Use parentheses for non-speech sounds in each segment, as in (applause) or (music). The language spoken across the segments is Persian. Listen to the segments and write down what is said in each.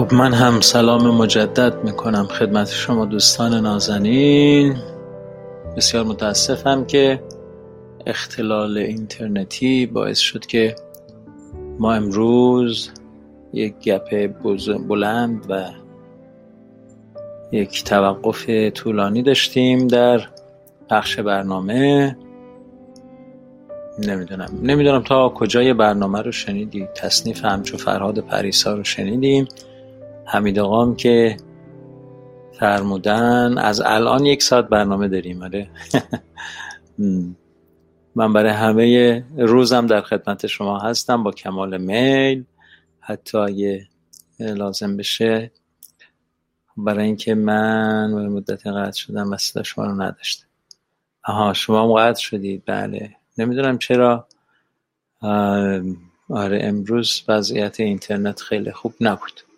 خب من هم سلام مجدد می‌کنم خدمت شما دوستان نازنین. بسیار متاسفم که اختلال اینترنتی باعث شد که ما امروز یک گپ بلند و یک توقف طولانی داشتیم در پخش برنامه. نمی‌دونم. نمی‌دونم تا کجای برنامه رو شنیدی. تصنیف همچو فرهاد پریسا رو شنیدیم حمید آقام که فرمودن از الان یک ساعت برنامه داریم آره. (laughs) من برای همه روزم در خدمت شما هستم با کمال میل. حتی اگه لازم بشه برای اینکه من مدت قطع شدم و شما رو نداشته آها شما هم قطع شدید. بله. نمی‌دونم چرا. آره امروز وضعیت اینترنت خیلی خوب نبود.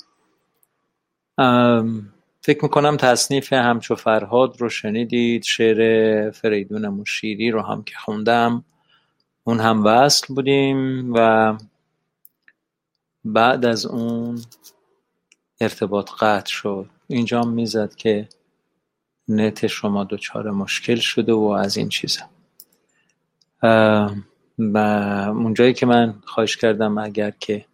فکر می‌کنم تصنیف همچو فرهاد رو شنیدید شعر فریدون مشیری رو هم که خوندم. اون هم وصل بودیم و بعد از اون ارتباط قطع شد. اینجا می‌زد که نت شما دچار مشکل شده و از این چیزا. و اونجایی که من خواهش کردم اگر که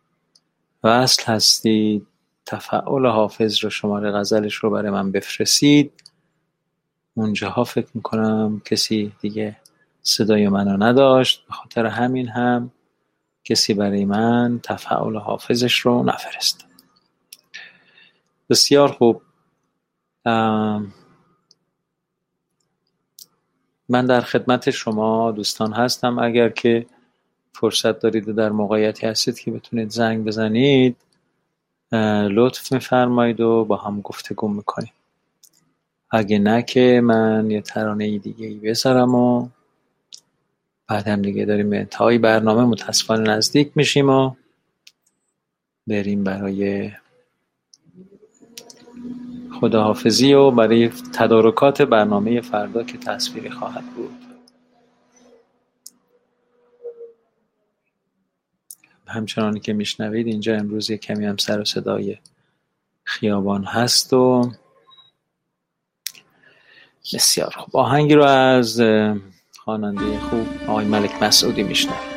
وصل هستید تفعول حافظ رو شماره غزلش رو برای من بفرستید. اونجاها فکر می‌کنم کسی دیگه صدای منو نداشت. به خاطر همین هم کسی برای من تفعول حافظش رو نفرست. بسیار خوب. من در خدمت شما دوستان هستم. اگر که فرصت دارید و در موقعیتی هستید که بتونید زنگ بزنید لطف میفرمایید و با هم گفتگو می‌کنیم. اگه نه که من یه ترانه دیگه ای بذارم و بعد هم دیگه داریم انتهای برنامه متاسفانه نزدیک میشیم و بریم برای خداحافظی و برای تدارکات برنامه فردا که تصویری خواهد بود. همچنانی که میشنوید اینجا امروز یک کمی هم سر و صدای خیابان هست و بسیار خوب. آهنگی رو از خواننده خوب آقای ملک مسعودی میشنوید.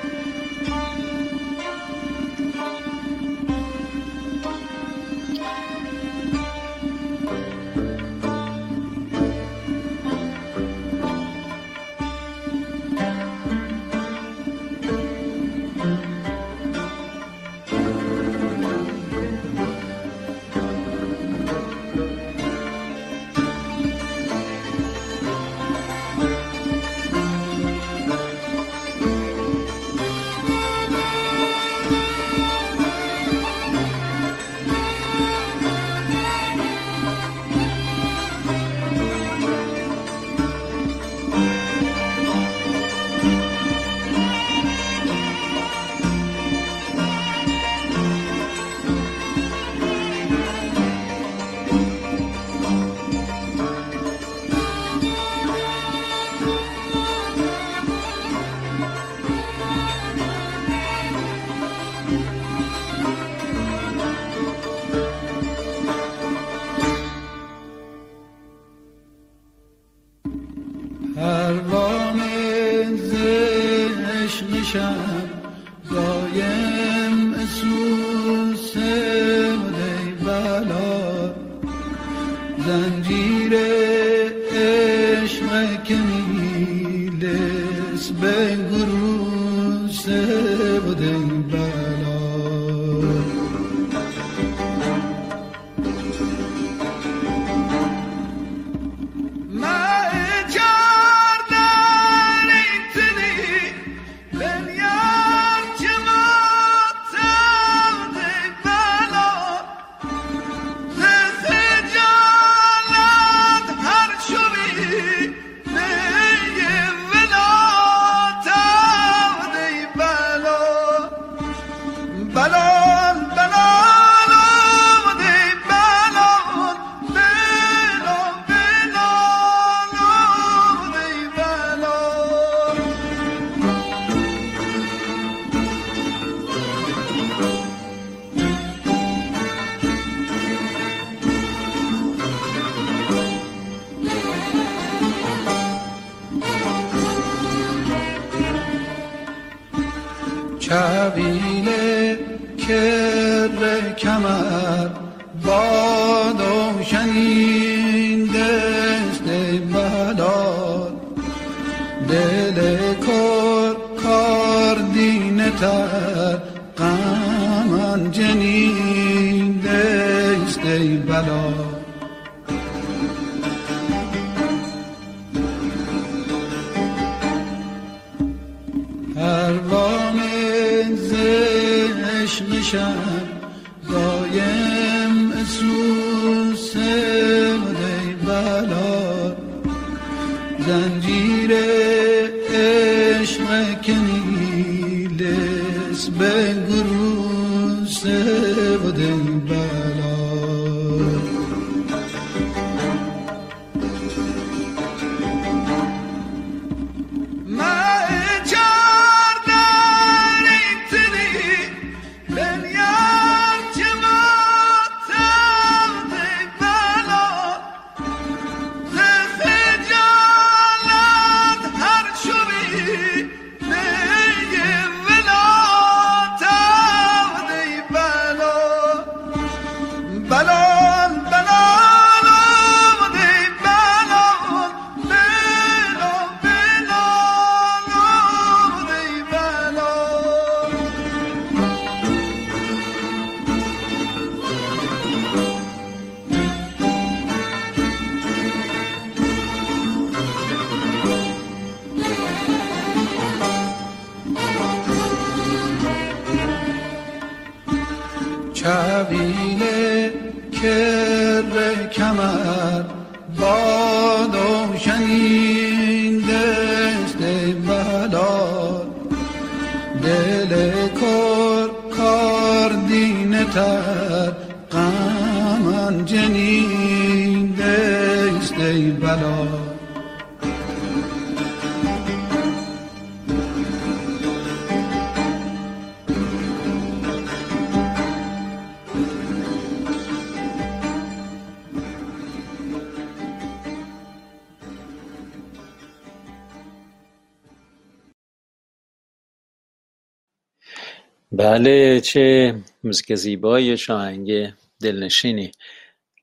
بله چه موزیک زیبایی شاهنگ دلنشینی.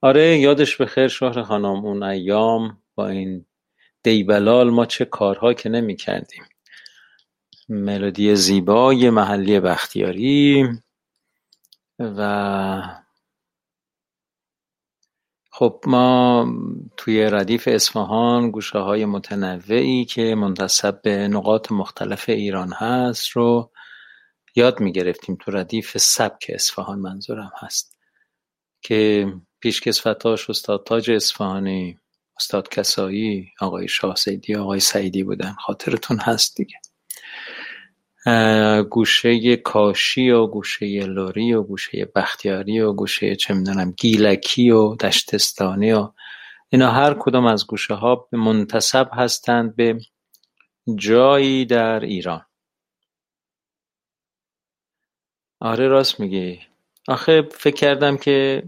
آره یادش به خیر شهر خانم اون ایام با این دیبلال ما چه کارها که نمی کردیم ملودی زیبای محلی بختیاری و خب ما توی ردیف اصفهان گوشه های متنوعی که منتصب به نقاط مختلف ایران هست رو یاد می‌گرفتیم تو ردیف سبک اصفهان منظورم هست که پیشکسوتاش استاد تاج اصفهانی استاد کسایی آقای شاه سیدی آقای سعیدی بودن. خاطرتون هست دیگه. گوشه کاشی و گوشه لوری و گوشه بختیاری و گوشه چه می‌دونم گیلکی و دشتستانی و اینا هر کدام از گوشه ها منتصب هستند به جایی در ایران. آره راست میگی. آخه فکر کردم که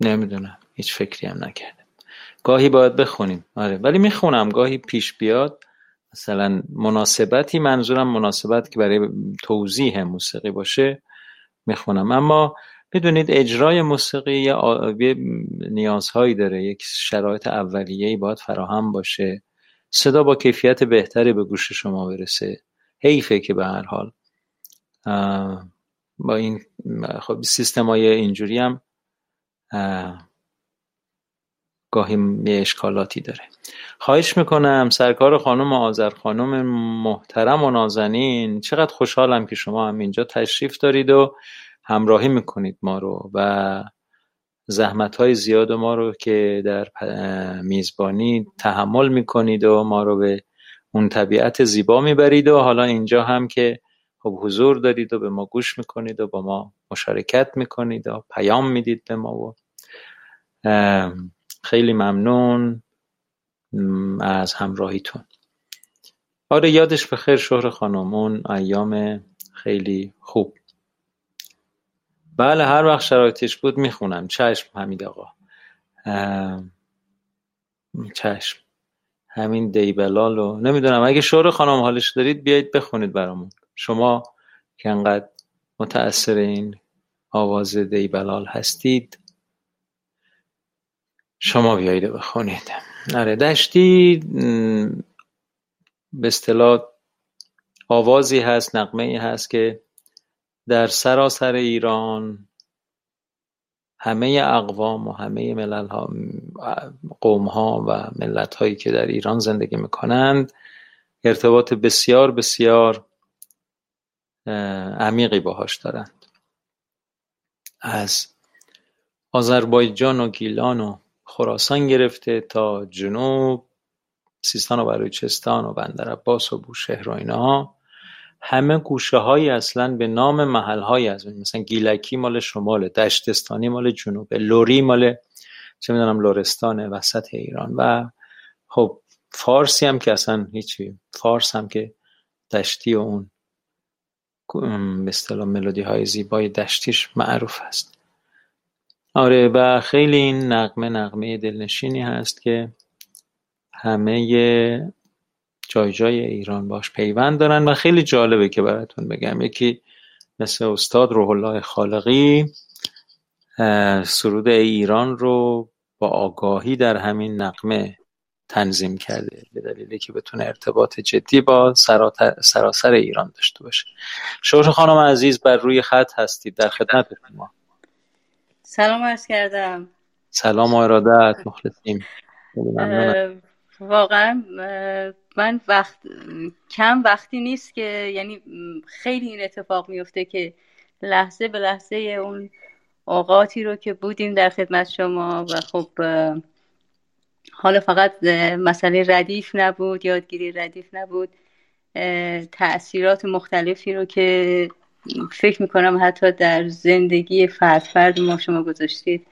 نمی‌دونم هیچ فکری هم نکردم. گاهی باید بخونیم. آره ولی می‌خونم. گاهی پیش بیاد. مثلا مناسبتی منظورم مناسبت که برای توضیح موسیقی باشه می‌خونم. اما می‌دونید اجرای موسیقی یه نیازهایی داره. یک شرایط اولیه‌ای باید فراهم باشه. صدا با کیفیت بهتری به گوش شما برسه. حیفه که به هر حال. با این خب سیستم های اینجوری هم گاهی یه اشکالاتی داره. خواهش می‌کنم سرکار خانم آذر خانم محترم و نازنین چقدر خوشحالم که شما هم اینجا تشریف دارید و همراهی می‌کنید ما رو و زحمت های زیاد ما رو که در میزبانی تحمل می‌کنید و ما رو به اون طبیعت زیبا می‌برید و حالا اینجا هم که خب حضور دارید و به ما گوش می‌کنید و با ما مشارکت می‌کنید و پیام می‌دید به ما و خیلی ممنون از همراهیتون. آره یادش به خیر شهر خانمون ایام خیلی خوب. بله هر وقت شرایطش بود می‌خونم. چشم حمید آقا. چشم. همین دیبلال رو نمی‌دونم اگه شور خانم حالش دارید بیایید بخونید برامون. شما که انقدر متأثر این آواز دیبلال هستید شما بیایید بخونید. آره دشتی به اصطلاح آوازی هست نقمه ای هست که در سراسر ایران همه اقوام و همه ملل ها قوم ها و ملت هایی که در ایران زندگی می‌کنند ارتباط بسیار بسیار عمیقی باهاش دارند. از آذربایجان و گیلان و خراسان گرفته تا جنوب سیستان و بلوچستان و بندر عباس و بوشهر و اینها همه گوشه هایی اصلا به نام محل های از مثلا گیلکی مال شمال دشتستانی مال جنوب لوری مال چه می‌دونم لورستان وسط ایران. و خب فارسی هم که اصلا هیچی فارس هم که دشتی و اون به اصطلاح ملودی های زیبای دشتیش معروف هست. آره و خیلی این نقمه نقمه دلنشینی هست که همه جای جای ایران باش پیوند دارن و خیلی جالبه که براتون بگم. یکی مثل استاد روح الله خالقی سرود ایران رو با آگاهی در همین نقمه تنظیم کرده به دلیلی که بتونه ارتباط جدی با سراسر ایران داشته باشه. شوش خانم عزیز بر روی خط هستید. در خدمت ما سلام عرض کردم. سلام و ارادت مخلصیم. واقعا من وقت کم وقتی نیست که یعنی خیلی این اتفاق میفته که لحظه به لحظه اون اوقاتی رو که بودیم در خدمت شما و خب حالا فقط مسئله ردیف نبود یادگیری ردیف نبود تاثیرات مختلفی رو که فکر می‌کنم حتی در زندگی فرد فرد ما شما گذاشتید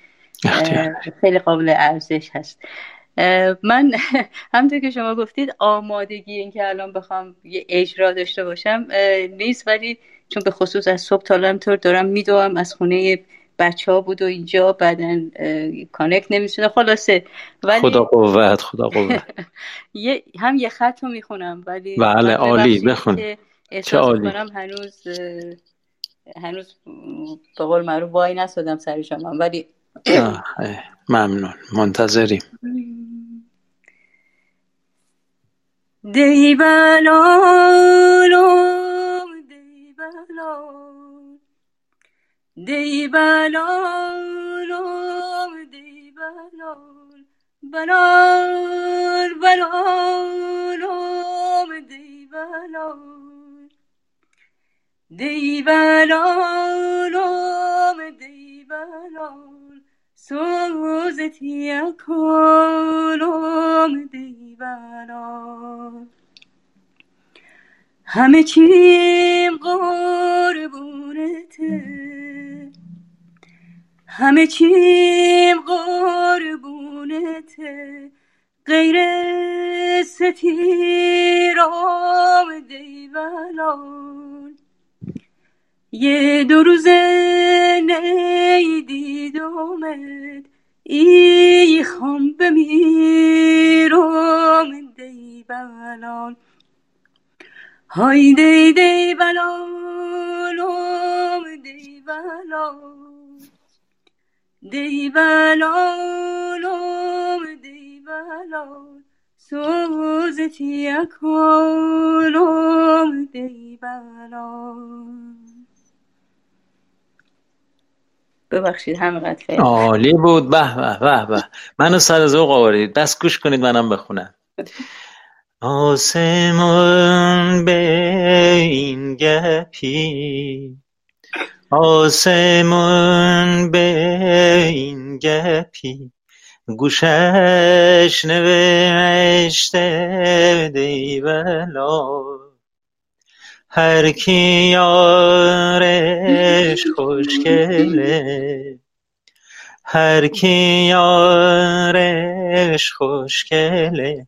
خیلی قابل ارزش هست. من (laughs) همونطور که شما گفتید آمادگی این که الان بخوام یه اجرا داشته باشم نیست. ولی چون به خصوص از صبح تا همطور دارم میدوم از خونه بچه ها بود و اینجا بعدا کانکت نمیشونه خلاصه. ولی خدا قوت خدا قوت. (laughs) هم یه خط رو می‌خونم ولی بله عالی. بخون. چه عالی. هنوز هنوز به قول معروف وای نسادم سر شما. ولی ممنون منتظریم دی بلالم دی بلال دی بلالم دی بلال بلال بلالم دی بلال دی بلالم دی بلال سوزتی کلم دی بلال همه چیم قربونته همه چیم قربونته غیر ستیرام دیوالان یه دو روزه نیدیدمت ای خام بمیرم دیوالان های دی دی بلالم دی بلال. دی بلالم دی بلال. سوزتی اکالم دی بلال. ببخشید همینقدر خیلی. عالی بود. به به به به. منو سر ذوق آورید دست گوش کنید منم بخونم. آسمون به این گپی آسمون به این گپی گوشش نوشته دیولا هر کی یارش خوشگله هر کی یارش خوشگله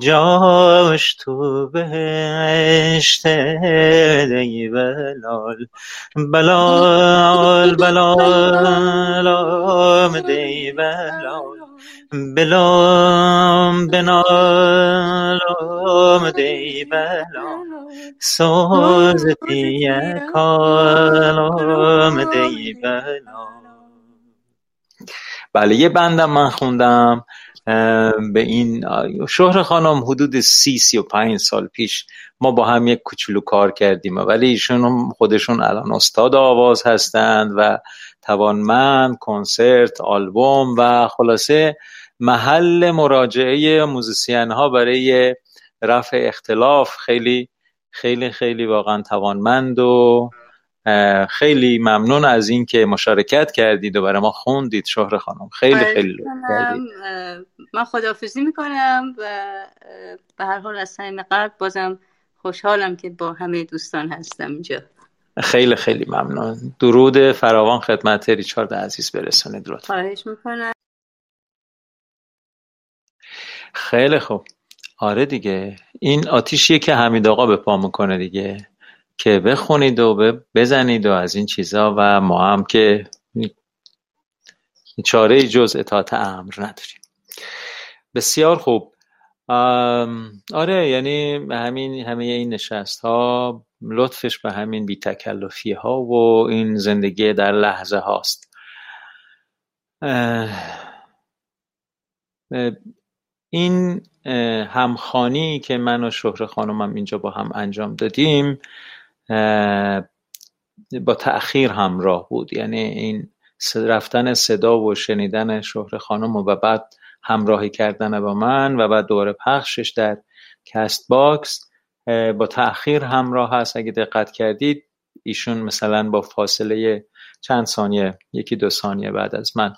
جاش تو بهشت ای بلال بلال بلال دی بلال بلام بنالام دی بلام سوز دیه کالام دی بلام بله یه بندم من خوندم به این شهر خانم حدود سی سی و پنج سال پیش ما با هم یک کوچولو کار کردیم ولی ایشون خودشون الان استاد آواز هستند و توانمند کنسرت آلبوم و خلاصه محل مراجعه موزیسین ها برای رفع اختلاف خیلی خیلی خیلی واقعا توانمند و خیلی ممنون از اینکه مشارکت کردید و برای ما خوندید شهر خانم. خیلی خیلی. من خداحافظی می‌کنم و به هر حال از صمیم قلب بازم خوشحالم که با همه دوستان هستم اینجا. خیلی خیلی ممنون. درود فراوان خدمت ریچارد عزیز برسانید لطفا. خواهش می‌کنم. خیلی خوب. آره دیگه. این آتیشیه که حمید آقا به پا می‌کنه دیگه. که بخونید و بزنید و از این چیزا و ما هم که چاره جز اطاعت امر نداریم. بسیار خوب. آره یعنی همین همه این نشست ها لطفش به همین بی تکلفی ها و این زندگی در لحظه هاست. این همخوانی که من و شهر خانمم اینجا با هم انجام دادیم با تأخیر همراه بود. یعنی این رفتن صدا و شنیدن شهر خانم و بعد همراهی کردن با من و بعد دوباره پخشش در Castbox با تأخیر همراه هست اگه دقت کردید ایشون مثلا با فاصله چند ثانیه یکی دو ثانیه بعد از من.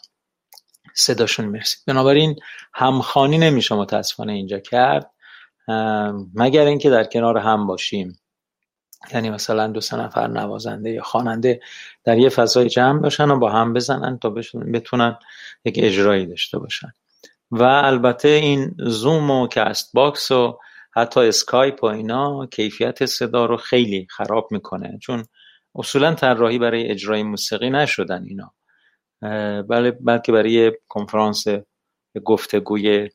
صداشون می‌رسید. بنابراین همخوانی نمیشه متاسفانه اینجا کرد. مگر اینکه در کنار هم باشیم. یعنی مثلا دو سه نفر نوازنده یا خواننده در یه فضای جمع باشن و با هم بزنن تا بتونن یک اجرایی داشته باشن. و البته این زوم و Castbox و حتی اسکایپ و اینا کیفیت صدا رو خیلی خراب می‌کنه. چون اصولا طراحی برای اجرای موسیقی نشدن اینا. بله بلکه برای کنفرانس گفتگوی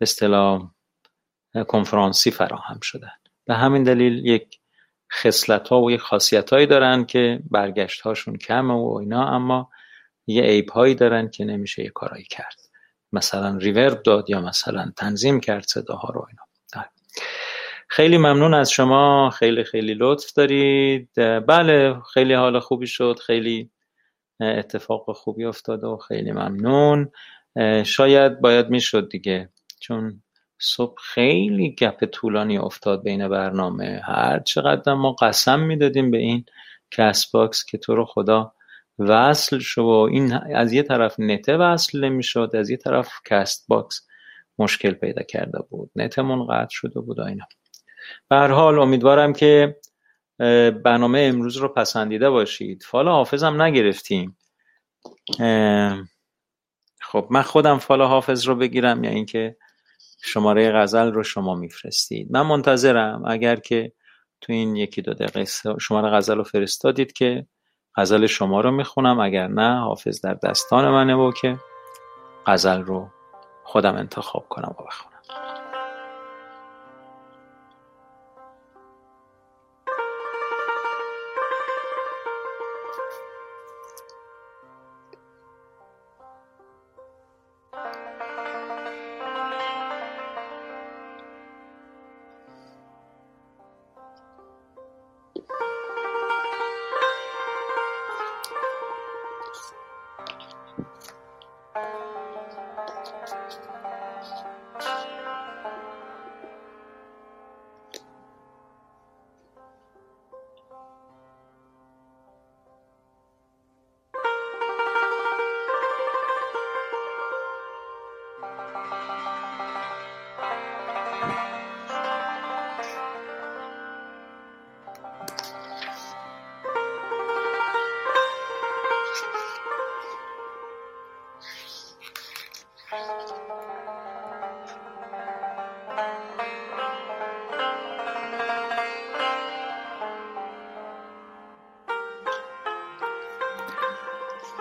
اصطلاح کنفرانسی فراهم شدن. به همین دلیل یک خصلت ها و یک خاصیت هایی دارن که برگشت هاشون کمه و اینا اما یه عیب هایی دارن که نمیشه یه کارایی کرد. مثلا ریورب داد یا مثلا تنظیم کرد صداها رو اینا. خیلی ممنون از شما. خیلی خیلی لطف دارید. بله خیلی حال خوبی شد. خیلی اتفاق خوبی افتاد و خیلی ممنون. شاید باید می‌شد دیگه چون صبح خیلی گپ طولانی افتاد بین برنامه. هر چقدر ما قسم می‌دادیم به این Castbox که تو رو خدا وصل شو و این از یه طرف نته وصل نمی‌شد از یه طرف Castbox مشکل پیدا کرده بود. نتمون قطع شده بود اینا. به هر حال امیدوارم که برنامه امروز رو پسندیده باشید. فال حافظم نگرفتیم. خب من خودم فال حافظ رو بگیرم یا اینکه شماره غزل رو شما میفرستید. من منتظرم اگر که تو این یکی دو دقیقه شماره غزل رو فرستادید که غزل شما رو می‌خونم. اگر نه حافظ در دستان منه و که غزل رو خودم انتخاب کنم و بخونم.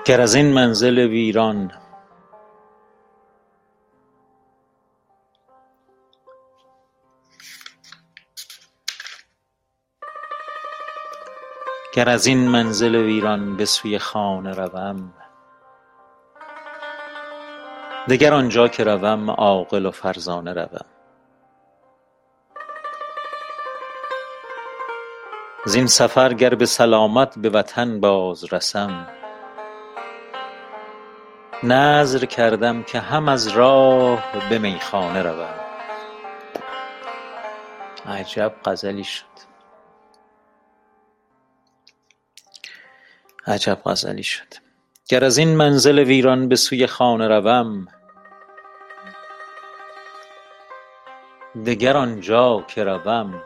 مگر منزل ویران. گر از این منزل ویران به سوی خانه روم. دگر آنجا که روم عاقل و فرزانه روم. زین سفر گر به سلامت به وطن باز رسم نذر کردم که هم از راه به میخانه روم. عجب غزلی شد. عجب غزلی شد. گر از این منزل ویران به سوی خانه روم دگر آنجا که روم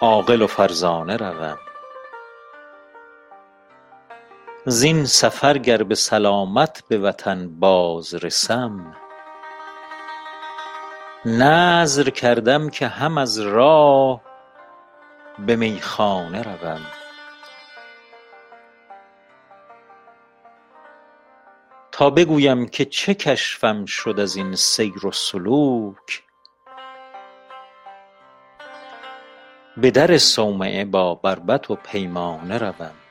عاقل و فرزانه روم. زین سفر گر به سلامت به وطن باز رسم. نذر کردم که هم از راه به میخانه روم. تا بگویم که چه کشفم شد از این سیر و سلوک. به در صومعه با بربط و پیمانه روم.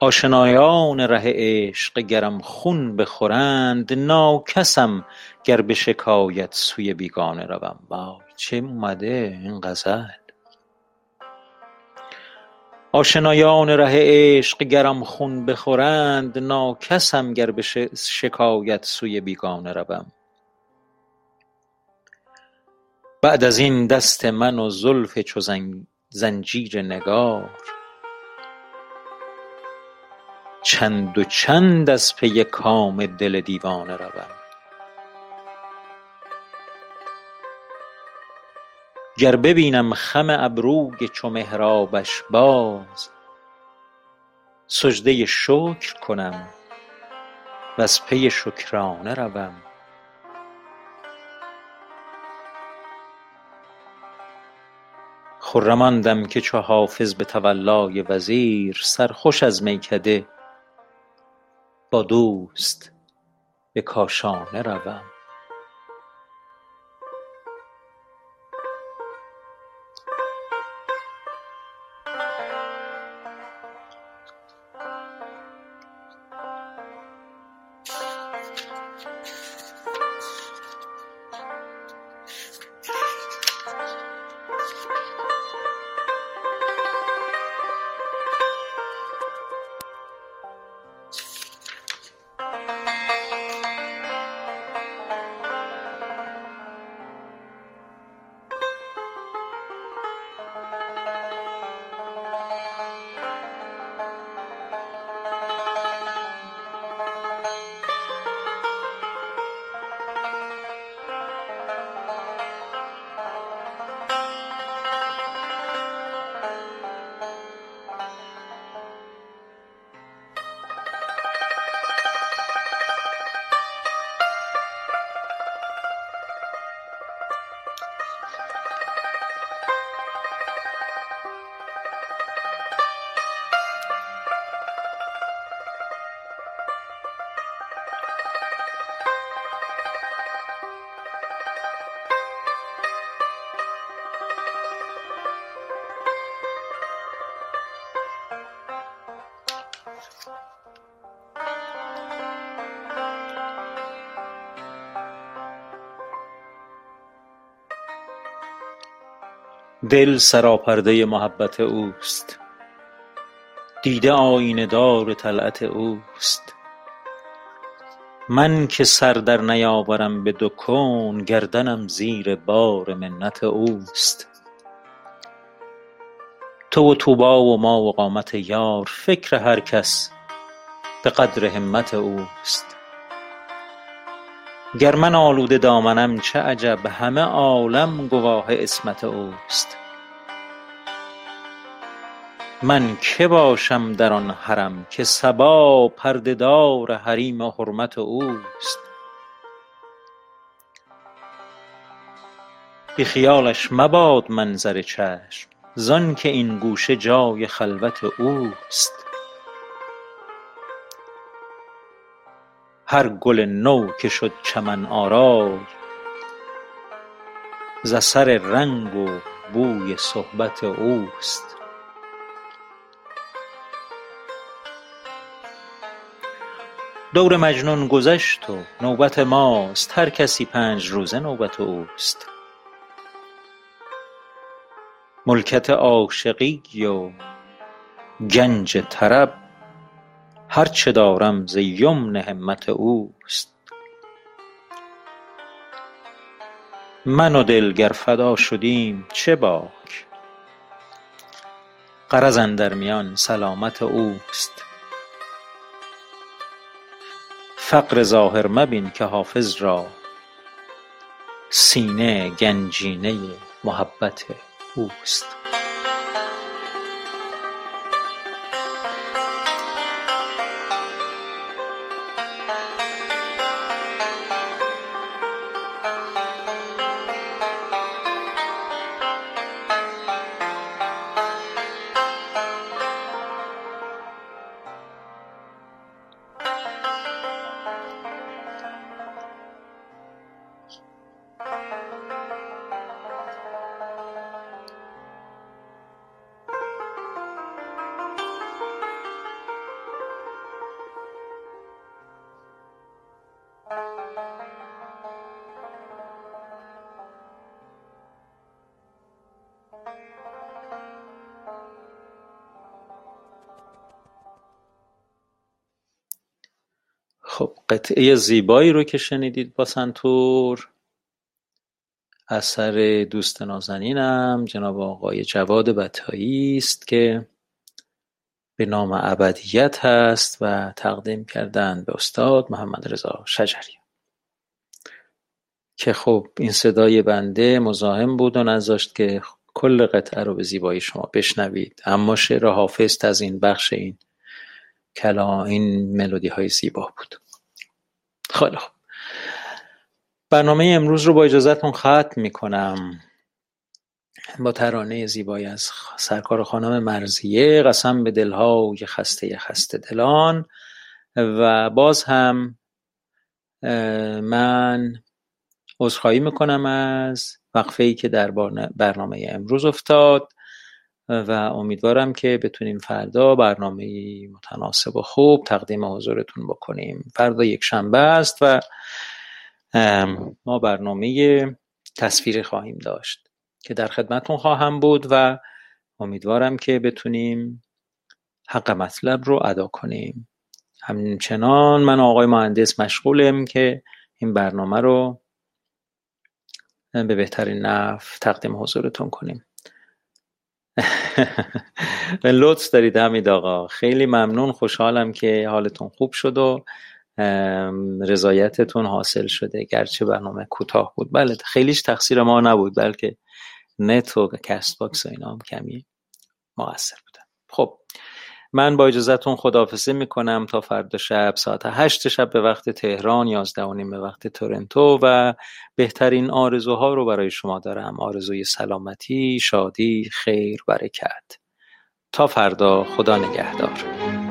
آشنایان ره عشق گرم خون بخورند ناکسم گر به شکایت سوی بیگانه روم. وای چه اومده این غزل؟ آشنایان ره عشق گرم خون بخورند ناکسم گر به شکایت سوی بیگانه روم. بعد از این دست من و زلف چو زنجیر نگار چند و چند از پی کام دل دیوانه روم. گر ببینم خم ابروی چو محرابش باز سجده شکر کنم وز پی شکرانه روم. خرم دم که چو حافظ به تولای وزیر سرخوش از میکده دوست به کاشانه روم. دل سراپرده محبت اوست. دیده آیینه دار طلعت اوست. من که سر در نیاورم به دو کون گردنم زیر بار منت اوست. تو و طوبی و ما و قامت یار فکر هر کس به قدر همت اوست. گر من آلوده دامنم چه عجب همه عالم گواه عصمت اوست. من که باشم در آن حرم که صبا پرده دار حریم حرمت اوست؟ بی خیالش مباد منظر چشم زانکه این گوشه جای خلوت اوست. هر گل نو که شد چمن آرای ز اثر رنگ و بوی صحبت اوست. دور مجنون گذشت و نوبت ماست. هر کسی پنج روزه نوبت اوست. ملکت عاشقی و گنج طرب هر چه دارم ز یمن همت اوست. من و دل گر فدا شدیم چه باک؟ غرض اندر میان سلامت اوست. فقر ظاهر مبین که حافظ را سینه گنجینه محبت اوست. قطعه زیبایی رو که شنیدید با سنتور. اثر دوست نازنینم جناب آقای جواد بطایی است که به نام ابدیت هست و تقدیم کردن به استاد محمد رضا شجری که خب این صدای بنده مزاحم بود و نذاشت که کل قطعه رو به زیبایی شما بشنوید. اما شعر حافظ از این بخش این کلا این ملودی های زیبا بود. خیلی خوب. برنامه امروز رو با اجازهتون ختم می‌کنم. با ترانه زیبایی از سرکار خانم مرزیه قسم به دلهای خسته خسته دلان. و باز هم من عذرخواهی می‌کنم از وقفه ای که در برنامه امروز افتاد. و امیدوارم که بتونیم فردا برنامه متناسب و خوب تقدیم حضورتون بکنیم. فردا یک شنبه است و ما برنامه تصویری خواهیم داشت که در خدمتون خواهم بود و امیدوارم که بتونیم حق مطلب رو ادا کنیم. همچنان من آقای مهندس مشغولم که این برنامه رو به بهترین نحو تقدیم حضورتون کنیم. (laughs) لطف دارید حمید آقا. خیلی ممنون خوشحالم که حالتون خوب شد و رضایتتون حاصل شده. گرچه برنامه کوتاه بود. بله خیلیش تقصیر ما نبود بلکه نت و Castbox و اینا هم کمی موثر بودن. خب من با اجازه‌تون خداحافظی می‌کنم تا فردا شب ساعت هشت شب به وقت تهران یازده و نیم به وقت تورنتو و بهترین آرزوها رو برای شما دارم. آرزوی سلامتی شادی خیر برکت. تا فردا خدا نگهدار.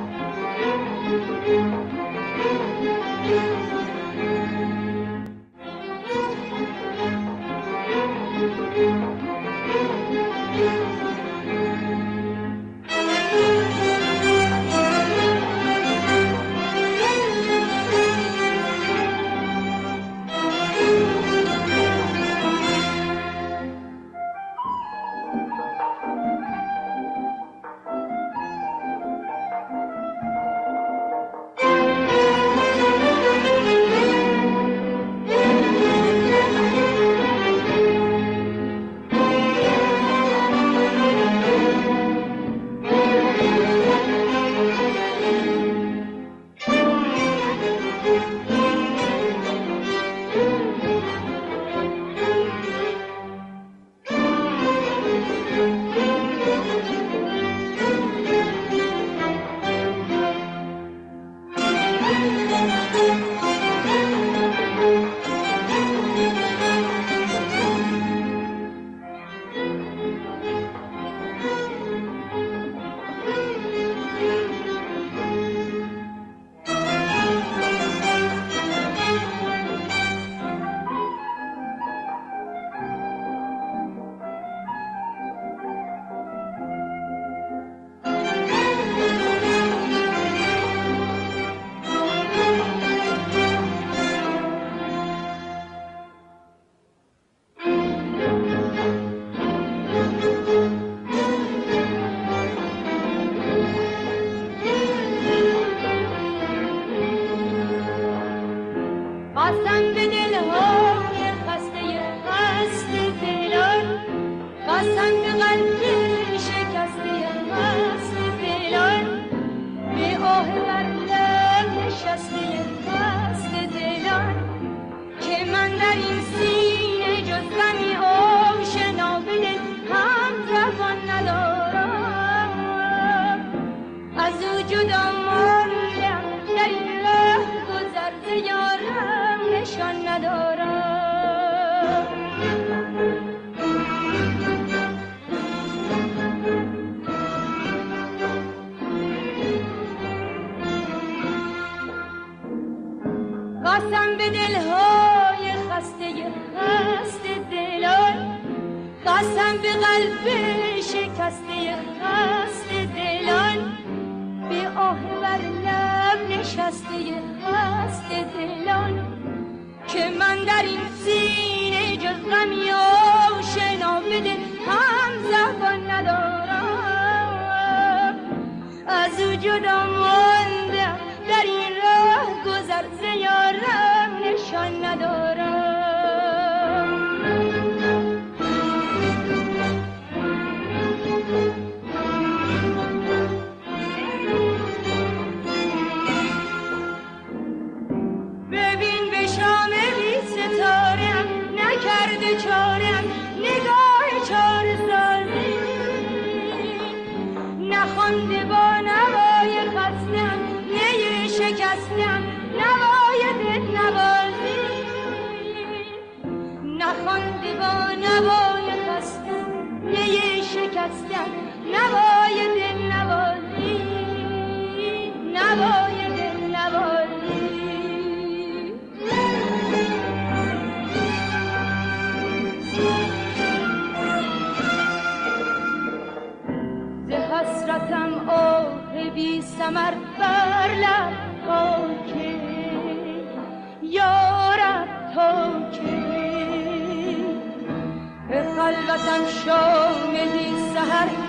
به قلب شکسته خست دلان به آه بر لب نشسته خست دلان که من در این سینه جز غمی آشنا بده هم زبان ندارم از او جدا در این راه گذر زیارم نشان ندارم با نوای خستم نی شکستن نوای دل نوازی نوای دل نوازی ز حسرتم آه بی سمر بر لب طاقتم شاملی سهر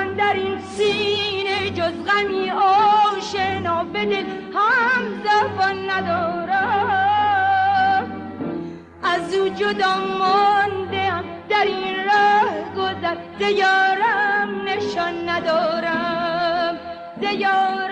من در این سینه جز غمی آشنا. به دل هم زبان ندارم از او جدا ماندم در این راه گذر. دیارم نشان ندارم. دیارم